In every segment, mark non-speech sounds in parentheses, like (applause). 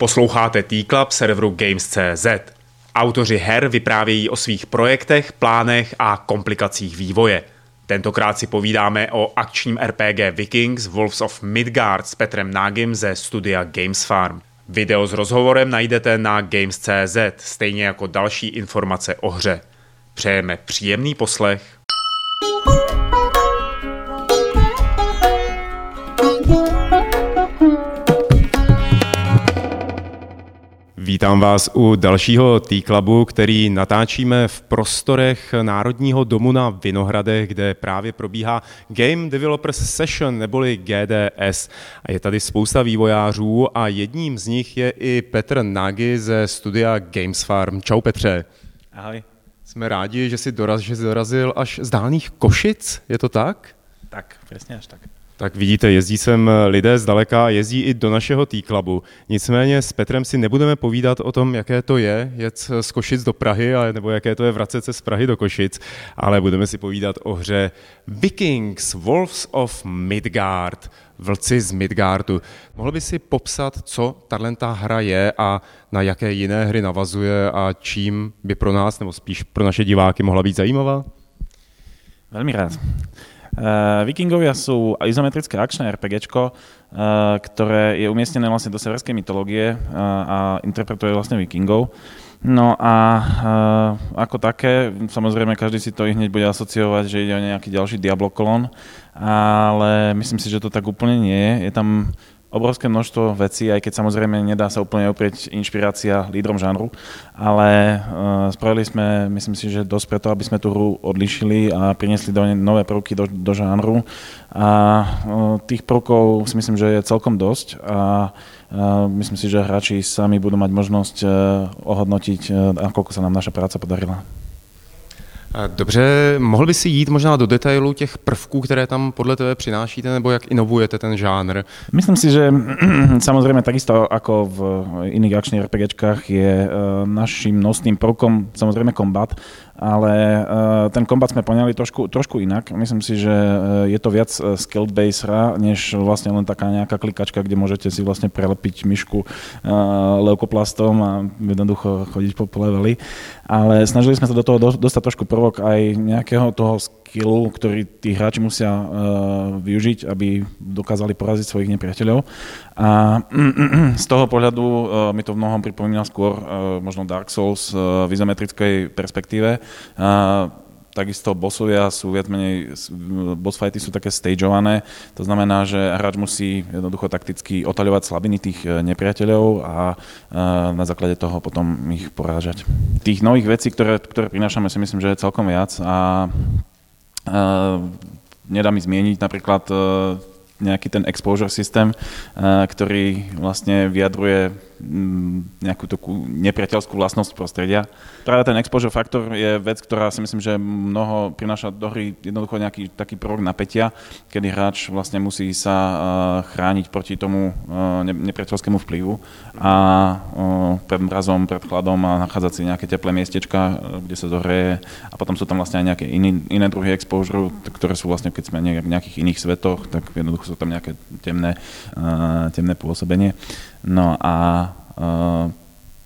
Posloucháte T-Club serveru Games.cz. Autoři her vyprávějí o svých projektech, plánech a komplikacích vývoje. Tentokrát si povídáme o akčním RPG Vikings Wolves of Midgard s Petrem Nágim ze studia Games Farm. Video s rozhovorem najdete na Games.cz, stejně jako další informace o hře. Přejeme příjemný poslech. Vítám vás u dalšího T-Clubu, který natáčíme v prostorech Národního domu na Vinohradech, kde právě probíhá Game Developers Session neboli GDS. A je tady spousta vývojářů a jedním z nich je i Petr Nagy ze studia Games Farm. Čau Petře. Ahoj. Jsme rádi, že jsi, doraz, že jsi dorazil až z dálných Košic, je to tak? Tak, přesně až tak. Tak vidíte, jezdí sem lidé zdaleka, jezdí i do našeho T-Clubu. Nicméně s Petrem si nebudeme povídat o tom, jaké to je jet z Košic do Prahy, nebo jaké to je vracet se z Prahy do Košic, ale budeme si povídat o hře Vikings, Wolves of Midgard, Vlci z Midgardu. Mohl by si popsat, co tato hra je a na jaké jiné hry navazuje a čím by pro nás, nebo spíš pro naše diváky mohla být zajímavá? Velmi rád. Uh, Vikingovia sú izometrické akčné RPGčko, uh, ktoré je umiestnené vlastne do severskej mytológie uh, a interpretuje vlastne Vikingov. No a uh, ako také, samozrejme každý si to i hneď bude asociovať, že ide o nejaký ďalší Diablo kolón, ale myslím si, že to tak úplne nie je. Je tam obrovské množstvo vecí, aj keď samozrejme nedá sa úplne oprieť inšpirácia lídrom žánru, ale uh, spravili sme, myslím si, že dosť preto, aby sme tú hru odlišili a priniesli do nové prvky do, do žánru a uh, tých prvkov si myslím, že je celkom dosť a uh, myslím si, že hráči sami budú mať možnosť uh, ohodnotiť, uh, nakoľko sa nám naša práca podarila. Dobře, mohl by si jít možná do detailu těch prvků, které tam podle tebe přinášíte, nebo jak inovujete ten žánr? Myslím si, že (clears throat) samozrejme takisto ako v iných akčných RPGčkách je e, našim nosným prvkom samozrejme kombat, ale uh, ten kombat sme poňali trošku, trošku inak. Myslím si, že uh, je to viac uh, skilled base hra, než vlastne len taká nejaká klikačka, kde môžete si vlastne prelepiť myšku leukoplastom a jednoducho chodiť po leveli. Ale snažili sme sa do toho dostať trošku prvok aj nejakého toho skillu, ktorý tí hráči musia uh, využiť, aby dokázali poraziť svojich nepriateľov. A (clears throat) z toho pohľadu uh, mi to v mnohom pripomína skôr uh, možno Dark Souls uh, v izometrickej perspektíve. Takisto bossovia sú viac menej, boss fighty sú také stageované, to znamená, že hráč musí jednoducho takticky otaľovať slabiny tých nepriateľov a na základe toho potom ich porážať. Tých nových vecí, ktoré, ktoré prinášame, si myslím, že je celkom viac a nedá mi zmieniť napríklad e, nejaký ten exposure systém, e, ktorý vlastne vyjadruje nejakú takú nepriateľskú vlastnosť prostredia. Práve ten exposure faktor je vec, ktorá si myslím, že mnoho prináša do hry jednoducho nejaký taký prvok napätia, kedy hráč vlastne musí sa uh, chrániť proti tomu uh, nepriateľskému vplyvu a uh, pred mrazom, pred chladom a nachádzať si nejaké teplé miestečka, kde sa zohreje a potom sú tam vlastne aj nejaké iný, iné druhy exposure, ktoré sú vlastne, keď sme v nejakých iných svetoch, tak jednoducho sú tam nejaké temné, temné pôsobenie. No a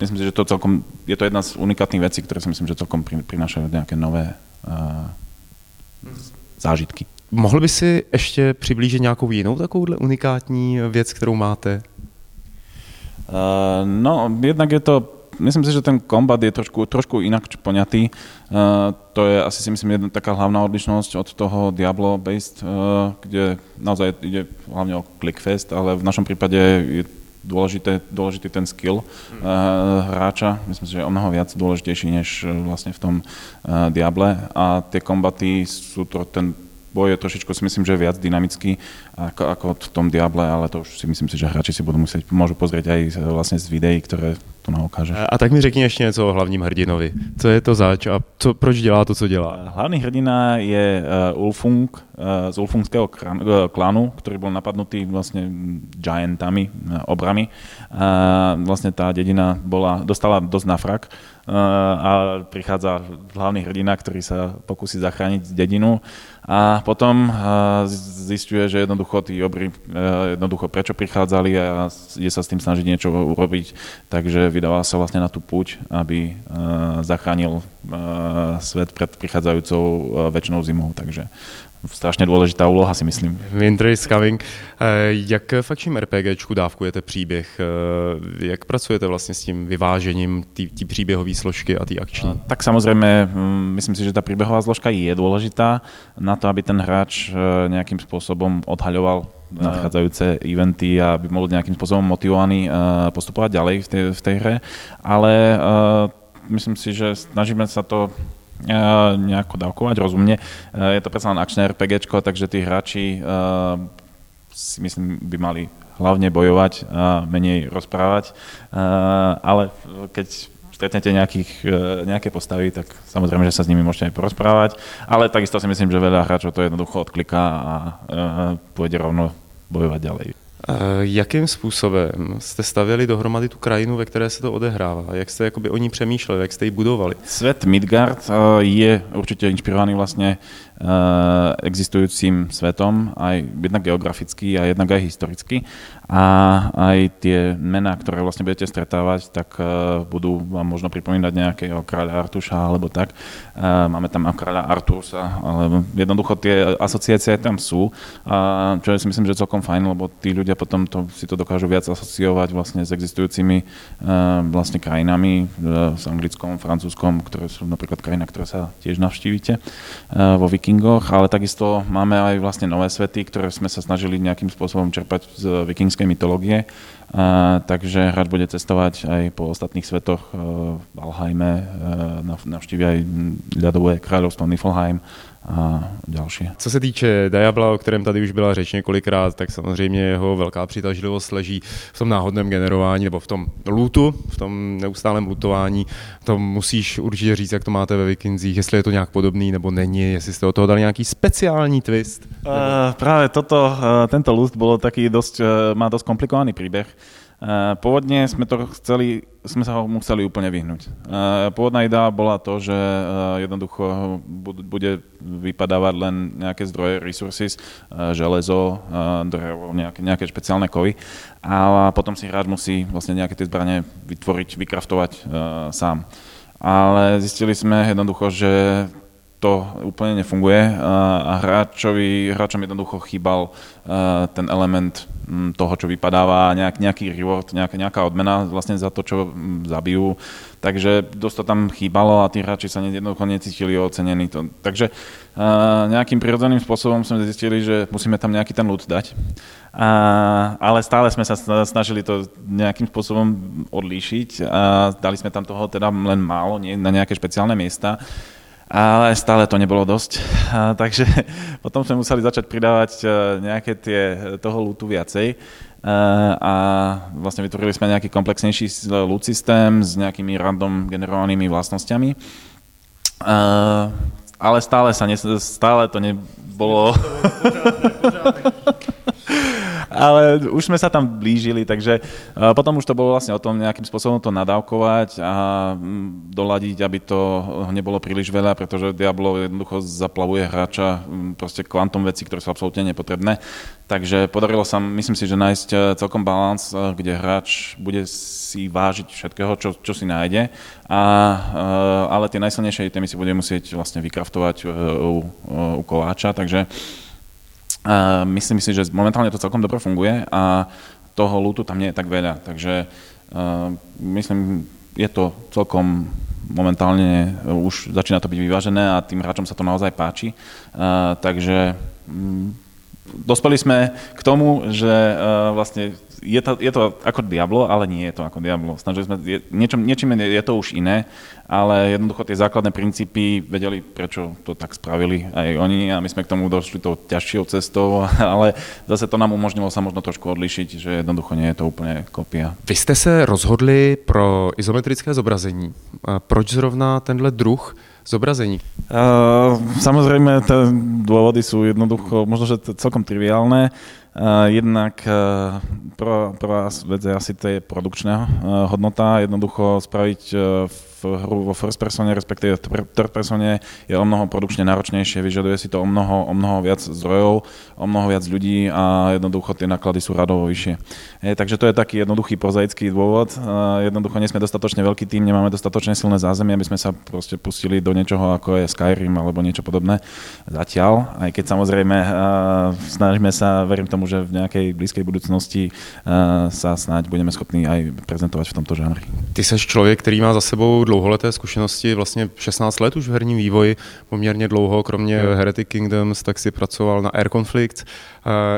myslím si, že to celkom, je to jedna z unikátnych vecí, ktoré si myslím, že celkom prinášajú nejaké nové uh, zážitky. Mohl by si ještě přiblížit nějakou jinou takovouhle unikátní věc, kterou máte? Uh, no, jednak je to, myslím si, že ten kombat je trošku, trošku inak poňatý. Uh, to je asi si myslím jedna taká hlavná odlišnosť od toho Diablo-based, uh, kde naozaj ide hlavne o clickfest, ale v našom prípade je dôležité, dôležitý ten skill uh, hráča. Myslím si, že je o mnoho viac dôležitejší než uh, vlastne v tom uh, Diable. A tie kombaty sú to, ten boj je trošičku si myslím, že viac dynamický ako, ako v tom Diable, ale to už si myslím si, že hráči si budú musieť, môžu pozrieť aj vlastne z videí, ktoré to nám ukážeš. A tak mi řekni ještě něco o hlavním hrdinovi. Co je to zač a co, proč dělá to, co dělá? Hlavný hrdina je uh, Ulfung uh, z Ulfungského uh, klanu, ktorý bol napadnutý vlastne giantami, uh, obrami. Uh, vlastne tá dedina bola, dostala dosť na frak uh, a prichádza hlavný hrdina, ktorý sa pokusí zachrániť dedinu a potom zistuje, že jednoducho tí obry jednoducho prečo prichádzali a je sa s tým snažiť niečo urobiť, takže vydával sa vlastne na tú púť, aby zachránil svet pred prichádzajúcou väčšinou zimou, takže strašně důležitá úloha, si myslím. Winter is coming. Eh, jak v akčním RPGčku dávkujete příběh? Eh, jak pracujete vlastně s tím vyvážením té příběhové složky a té akční? Eh, tak samozřejmě, mm, myslím si, že ta příběhová složka je důležitá na to, aby ten hráč nějakým způsobem odhaľoval nadchádzajúce eventy a aby bol nejakým spôsobom motivovaný postupovať ďalej v tej, v tej hre. Ale myslím si, že snažíme sa to nejako dávkovať rozumne. Je to predsa len akčné RPGčko, takže tí hráči si myslím by mali hlavne bojovať a menej rozprávať, ale keď stretnete nejakých, nejaké postavy, tak samozrejme, že sa s nimi môžete aj porozprávať, ale takisto si myslím, že veľa hráčov to jednoducho odkliká a pôjde rovno bojovať ďalej. Eh, jakým způsobem jste stavěli dohromady tu krajinu, ve které se to odehrává? Jak jste o ní přemýšleli, jak jste ji budovali? Svet Midgard eh, je určitě inspirovaný vlastně existujúcim svetom, aj jednak geograficky a jednak aj historicky a aj tie mená, ktoré vlastne budete stretávať, tak uh, budú vám možno pripomínať nejakého kráľa Artuša alebo tak. Uh, máme tam kráľa Artusa, ale jednoducho tie asociácie tam sú, uh, čo si myslím, že celkom fajn, lebo tí ľudia potom to, si to dokážu viac asociovať vlastne s existujúcimi vlastne krajinami, s anglickom, francúzskom, ktoré sú napríklad krajina, ktoré sa tiež navštívite vo Vikingoch, ale takisto máme aj vlastne nové svety, ktoré sme sa snažili nejakým spôsobom čerpať z vikingskej gréckej mytológie, takže hráč bude cestovať aj po ostatných svetoch v Valheime, navštíví aj ľadové kráľovstvo Niflheim, a další. Co se týče Diabla, o kterém tady už byla řeč několikrát, tak samozřejmě jeho velká přitažlivost leží v tom náhodném generování nebo v tom lootu, v tom neustálém lootování. To musíš určitě říct, jak to máte ve Vikinzích, jestli je to nějak podobný nebo není, jestli jste od toho dali nějaký speciální twist. Uh, právě toto, uh, tento loot bolo taký dosť, uh, má dosť komplikovaný príbeh. Uh, pôvodne sme to chceli sme sa ho museli úplne vyhnúť. Pôvodná idea bola to, že jednoducho bude vypadávať len nejaké zdroje, resources, železo, drevo, nejaké, nejaké špeciálne kovy a potom si hráč musí vlastne nejaké tie zbranie vytvoriť, vykraftovať sám. Ale zistili sme jednoducho, že to úplne nefunguje a hráčovi, hráčom jednoducho chýbal ten element toho, čo vypadáva, nejak, nejaký reward, nejaká, nejaká odmena vlastne za to, čo zabijú. Takže dosť to tam chýbalo a tí hráči sa jednoducho necítili ocenení. To. Takže nejakým prirodzeným spôsobom sme zistili, že musíme tam nejaký ten loot dať. A, ale stále sme sa snažili to nejakým spôsobom odlíšiť a dali sme tam toho teda len málo, nie na nejaké špeciálne miesta ale stále to nebolo dosť. A, takže (laughs) potom sme museli začať pridávať e, nejaké tie, toho lútu viacej a, e, a vlastne vytvorili sme nejaký komplexnejší loot systém s nejakými random generovanými vlastnosťami. Ale stále, sa ne, stále to nebolo... ale už sme sa tam blížili, takže potom už to bolo vlastne o tom nejakým spôsobom to nadávkovať a mm, doladiť, aby to nebolo príliš veľa, pretože Diablo jednoducho zaplavuje hráča mm, proste kvantum veci, ktoré sú absolútne nepotrebné. Takže podarilo sa, myslím si, že nájsť e, celkom balans, e, kde hráč bude si vážiť všetkého, čo, čo si nájde, a, e, ale tie najsilnejšie témy si bude musieť vlastne vykraftovať u, u koláča, takže Myslím si, že momentálne to celkom dobre funguje a toho lútu tam nie je tak veľa, takže uh, myslím, je to celkom momentálne už začína to byť vyvážené a tým hráčom sa to naozaj páči. Uh, takže um, dospeli sme k tomu, že uh, vlastne je to, je to ako Diablo, ale nie je to ako Diablo. Snažili sme, je, niečom, niečím je to už iné, ale jednoducho tie základné princípy vedeli, prečo to tak spravili aj oni a my sme k tomu došli tou ťažšou cestou, (laughs) ale zase to nám umožnilo sa možno trošku odlišiť, že jednoducho nie je to úplne kopia. Vy jste se rozhodli pro izometrické zobrazení. Proč zrovna tenhle druh zobrazení? Uh, samozrejme, tie dôvody sú jednoducho, možno, že celkom triviálne. Jednak prvá, prvá vec je asi to produkčná hodnota, jednoducho spraviť v hru vo first persone, respektíve third persone je o mnoho produkčne náročnejšie, vyžaduje si to o mnoho, o mnoho viac zdrojov, o mnoho viac ľudí a jednoducho tie náklady sú radovo vyššie. Je, takže to je taký jednoduchý prozaický dôvod. Jednoducho nie sme dostatočne veľký tým, nemáme dostatočne silné zázemie, aby sme sa proste pustili do niečoho, ako je Skyrim alebo niečo podobné zatiaľ, aj keď samozrejme snažíme sa, verím tomu, že v nejakej blízkej budúcnosti sa snáď budeme schopní aj prezentovať v tomto žánri. Ty seš člověk, který má za sebou dlouholeté zkušenosti, vlastně 16 let už v herním vývoji, poměrně dlouho, kromě yeah. Heretic Kingdoms, tak si pracoval na Air Conflict,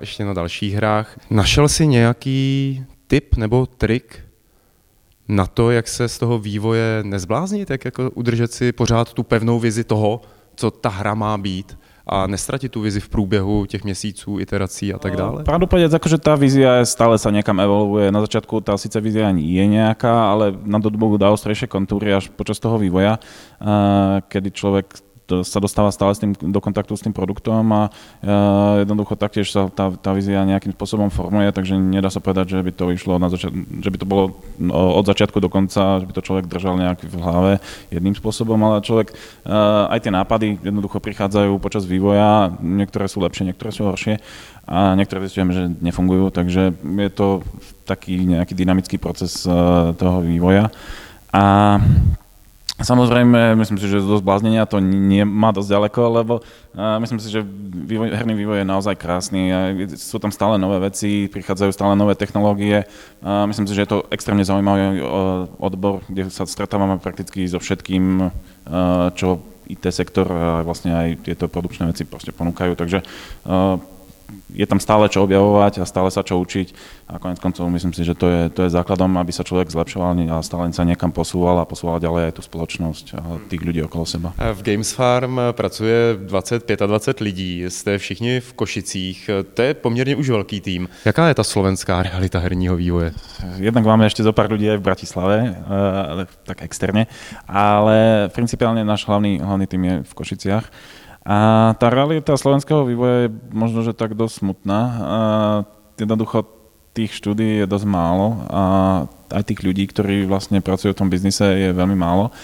ještě na dalších hrách. Našel si nějaký tip nebo trik na to, jak se z toho vývoje nezbláznit, jak jako udržet si pořád tu pevnou vizi toho, co ta hra má být? A nestratit tú vizi v průběhu těch měsíců, iterací a tak dále? Pravdu povedať, akože tá vízia stále sa niekam evolvuje. Na začiatku tá síce vízia ani je nejaká, ale na dobu dá ostrejšie kontúry až počas toho vývoja, kedy človek sa dostáva stále s tým, do kontaktu s tým produktom a uh, jednoducho taktiež sa tá, tá vízia nejakým spôsobom formuje, takže nedá sa povedať, že by to išlo na začiat- že by to bolo no, od začiatku do konca, že by to človek držal nejak v hlave jedným spôsobom, ale človek uh, aj tie nápady jednoducho prichádzajú počas vývoja, niektoré sú lepšie, niektoré sú horšie a niektoré zistujeme, že nefungujú, takže je to taký nejaký dynamický proces uh, toho vývoja. A Samozrejme, myslím si, že do zbláznenia to nie má dosť ďaleko, lebo myslím si, že vývoj, herný vývoj je naozaj krásny. Sú tam stále nové veci, prichádzajú stále nové technológie. Myslím si, že je to extrémne zaujímavý odbor, kde sa stretávame prakticky so všetkým, čo IT sektor a vlastne aj tieto produkčné veci proste ponúkajú. Takže je tam stále čo objavovať a stále sa čo učiť a konec koncov myslím si, že to je, to je základom, aby sa človek zlepšoval a stále sa niekam posúval a posúval ďalej aj tú spoločnosť a tých ľudí okolo seba. V Games Farm pracuje 20-25 lidí, jste všichni v Košicích, to je poměrně už velký tým. Jaká je ta slovenská realita herního vývoje? Jednak máme ešte zo pár ľudí aj v Bratislave, ale tak externe, ale principiálne náš hlavný, hlavný tým je v Košiciach. A tá realita slovenského vývoja je možno, že tak dosť smutná. A jednoducho tých štúdí je dosť málo a aj tých ľudí, ktorí vlastne pracujú v tom biznise, je veľmi málo.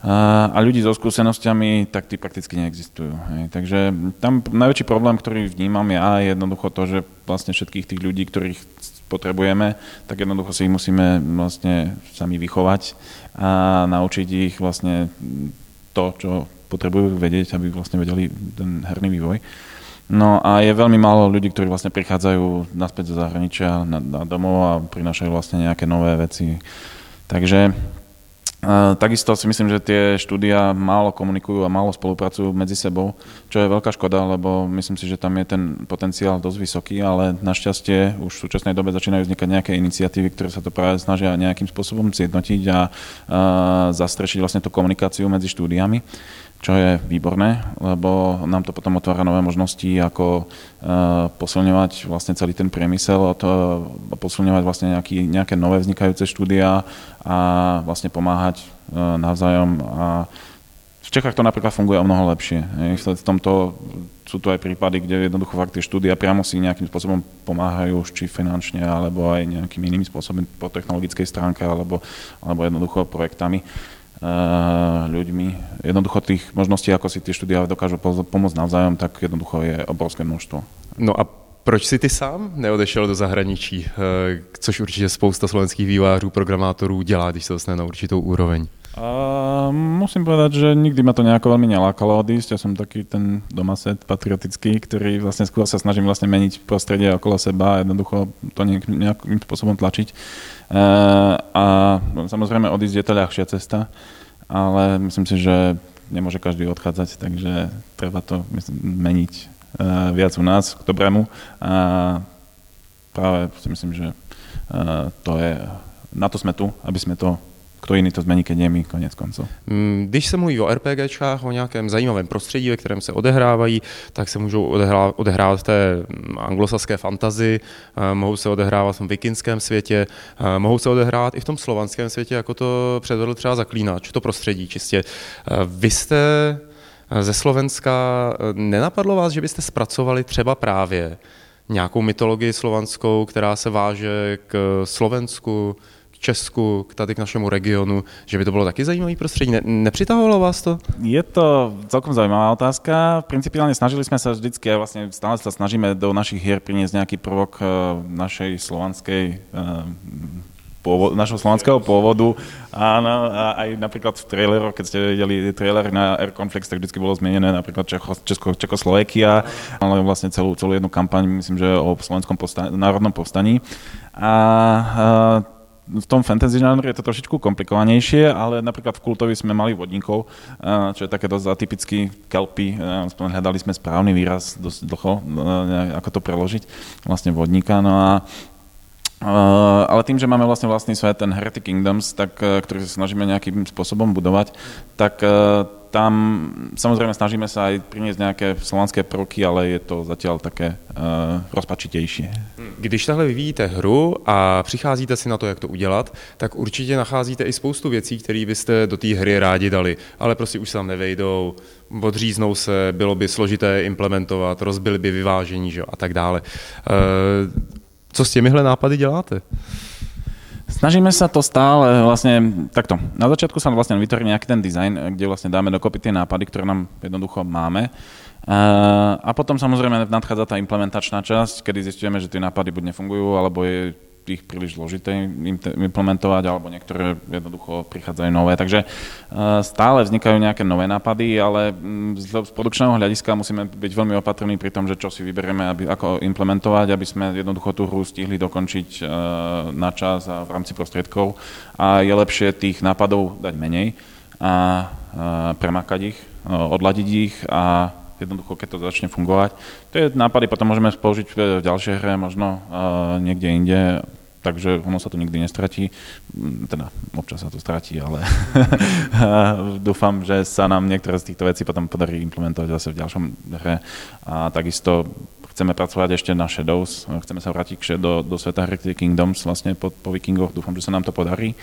A ľudí so skúsenosťami, tak tí prakticky neexistujú. Takže tam najväčší problém, ktorý vnímam ja, je jednoducho to, že vlastne všetkých tých ľudí, ktorých potrebujeme, tak jednoducho si ich musíme vlastne sami vychovať a naučiť ich vlastne to, čo potrebujú vedieť, aby vlastne vedeli ten herný vývoj. No a je veľmi málo ľudí, ktorí vlastne prichádzajú naspäť zo zahraničia na, na domov a prinášajú vlastne nejaké nové veci. Takže Takisto si myslím, že tie štúdia málo komunikujú a málo spolupracujú medzi sebou, čo je veľká škoda, lebo myslím si, že tam je ten potenciál dosť vysoký, ale našťastie už v súčasnej dobe začínajú vznikať nejaké iniciatívy, ktoré sa to práve snažia nejakým spôsobom zjednotiť a, a zastrešiť vlastne tú komunikáciu medzi štúdiami čo je výborné, lebo nám to potom otvára nové možnosti, ako uh, posilňovať vlastne celý ten priemysel, to, posilňovať vlastne nejaký, nejaké nové vznikajúce štúdia a vlastne pomáhať uh, navzájom. A v Čechách to napríklad funguje o mnoho lepšie. V tomto sú tu aj prípady, kde jednoducho fakt tie štúdia priamo si nejakým spôsobom pomáhajú, či finančne, alebo aj nejakými inými spôsobmi po technologickej stránke, alebo, alebo jednoducho projektami ľuďmi. Jednoducho tých možností, ako si tie štúdia dokážu pomôcť navzájom, tak jednoducho je obrovské množstvo. No a proč si ty sám neodešel do zahraničí, eh, což určitě spousta slovenských vývářů, programátorů dělá, když se dostane na určitou úroveň? Uh, musím povedať, že nikdy ma to nejako veľmi nelákalo odísť. Ja som taký ten domaset patriotický, ktorý vlastne skôr sa snažím vlastne meniť prostredie okolo seba a jednoducho to nejak, nejakým spôsobom tlačiť. Uh, a samozrejme odísť je to ľahšia cesta, ale myslím si, že nemôže každý odchádzať, takže treba to myslím, meniť uh, viac u nás k dobrému. A práve si myslím, že uh, to je, na to sme tu, aby sme to kdo jiný to změní, keď nie my, konec koncov. Mm, když se mluví o RPGčkách, o nějakém zajímavém prostředí, ve kterém se odehrávají, tak se můžou odehrávat v té mm, anglosaské fantazi, eh, mohou se odehrávat v tom vikingském světě, eh, mohou se odehrávat i v tom slovanském světě, jako to předvedl třeba Zaklínač, to prostředí čistě. Eh, vy jste ze Slovenska, nenapadlo vás, že byste zpracovali třeba právě nějakou mytologii slovanskou, která se váže k Slovensku, Česku, tady k našemu regionu, že by to bylo taky zajímavý prostředí. Ne, nepřitahovalo vás to? Je to celkom zaujímavá otázka. Principiálne snažili sme sa vždycky, a vlastne stále sa snažíme do našich hier priniesť nejaký prvok našej slovanskej pôvod, našho slovanského pôvodu. Áno, a aj napríklad v traileroch, keď ste videli trailer na Air Conflict, tak vždy bolo zmienené napríklad Čecho, Česko, Čekoslovakia, ale vlastne celú, celú jednu kampaň, myslím, že o slovenskom povstaní, národnom povstaní. A, a v tom fantasy žánru je to trošičku komplikovanejšie, ale napríklad v kultovi sme mali vodníkov, čo je také dosť atypický kelpy. Hľadali sme správny výraz dosť dlho, ako to preložiť, vlastne vodníka. No a ale tým, že máme vlastne vlastný svet, ten Heretic Kingdoms, tak, uh, ktorý sa snažíme nejakým spôsobom budovať, tak uh, tam samozrejme snažíme sa aj priniesť nejaké slovanské prvky, ale je to zatiaľ také uh, rozpačitejšie. Když tahle vyvíjíte hru a přicházíte si na to, jak to udělat, tak určitě nacházíte i spoustu věcí, které byste do té hry rádi dali, ale prostě už se tam nevejdou, odříznou se, bylo by složité implementovat, rozbili by vyvážení že? a tak dále. Uh, co s těmihle nápady děláte? Snažíme sa to stále vlastne takto. Na začiatku sa vlastne vytvorí nejaký ten dizajn, kde vlastne dáme dokopy tie nápady, ktoré nám jednoducho máme. A potom samozrejme nadchádza tá implementačná časť, kedy zistíme, že tie nápady buď nefungujú, alebo je ich príliš zložité implementovať, alebo niektoré jednoducho prichádzajú nové. Takže e, stále vznikajú nejaké nové nápady, ale mm, z produkčného hľadiska musíme byť veľmi opatrní pri tom, že čo si vyberieme, aby, ako implementovať, aby sme jednoducho tú hru stihli dokončiť e, na čas a v rámci prostriedkov. A je lepšie tých nápadov dať menej a premakať ich, odladiť ich a jednoducho, keď to začne fungovať. Tie nápady potom môžeme použiť v ďalšej hre, možno niekde inde takže ono sa to nikdy nestratí. Mm, teda občas sa to stratí, ale (laughs) dúfam, že sa nám niektoré z týchto vecí potom podarí implementovať zase v ďalšom hre. A takisto chceme pracovať ešte na Shadows, chceme sa vrátiť do, do sveta Heretic Kingdoms vlastne po, po Vikingoch, dúfam, že sa nám to podarí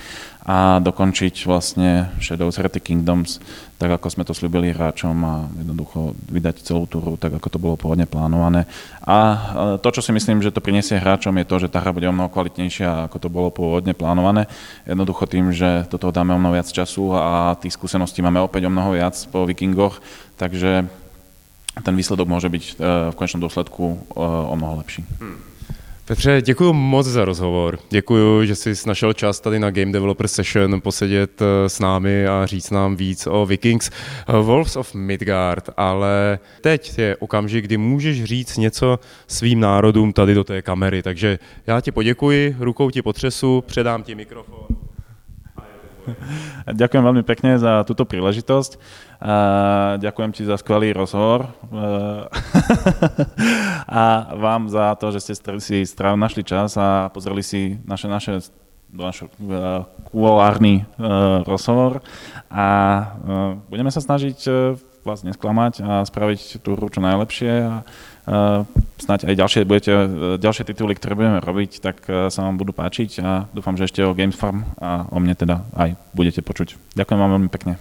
a dokončiť vlastne Shadows Heretic Kingdoms tak, ako sme to slúbili hráčom a jednoducho vydať celú túru tak, ako to bolo pôvodne plánované. A to, čo si myslím, že to prinesie hráčom, je to, že tá hra bude o mnoho kvalitnejšia, ako to bolo pôvodne plánované. Jednoducho tým, že do toho dáme o mnoho viac času a tých skúseností máme opäť o mnoho viac po Vikingoch, takže ten výsledok může být eh, v konečnom důsledku eh, o mnoho lepší. Hmm. Petře, děkuji moc za rozhovor. Děkuji, že jsi našel čas tady na Game Developer Session posedět eh, s námi a říct nám víc o Vikings. Wolves of Midgard, ale teď je okamžik, kdy můžeš říct něco svým národům tady do té kamery. Takže já ti poděkuji, rukou ti potřesu, předám ti mikrofon. Ďakujem veľmi pekne za túto príležitosť. A ďakujem ti za skvelý rozhovor (laughs) a vám za to, že ste si našli čas a pozreli si naše, naše náš kuolárny rozhovor a budeme sa snažiť vás nesklamať a spraviť tú hru čo najlepšie a snáď aj ďalšie, budete, ďalšie tituly, ktoré budeme robiť, tak sa vám budú páčiť a dúfam, že ešte o Games Farm a o mne teda aj budete počuť. Ďakujem vám veľmi pekne.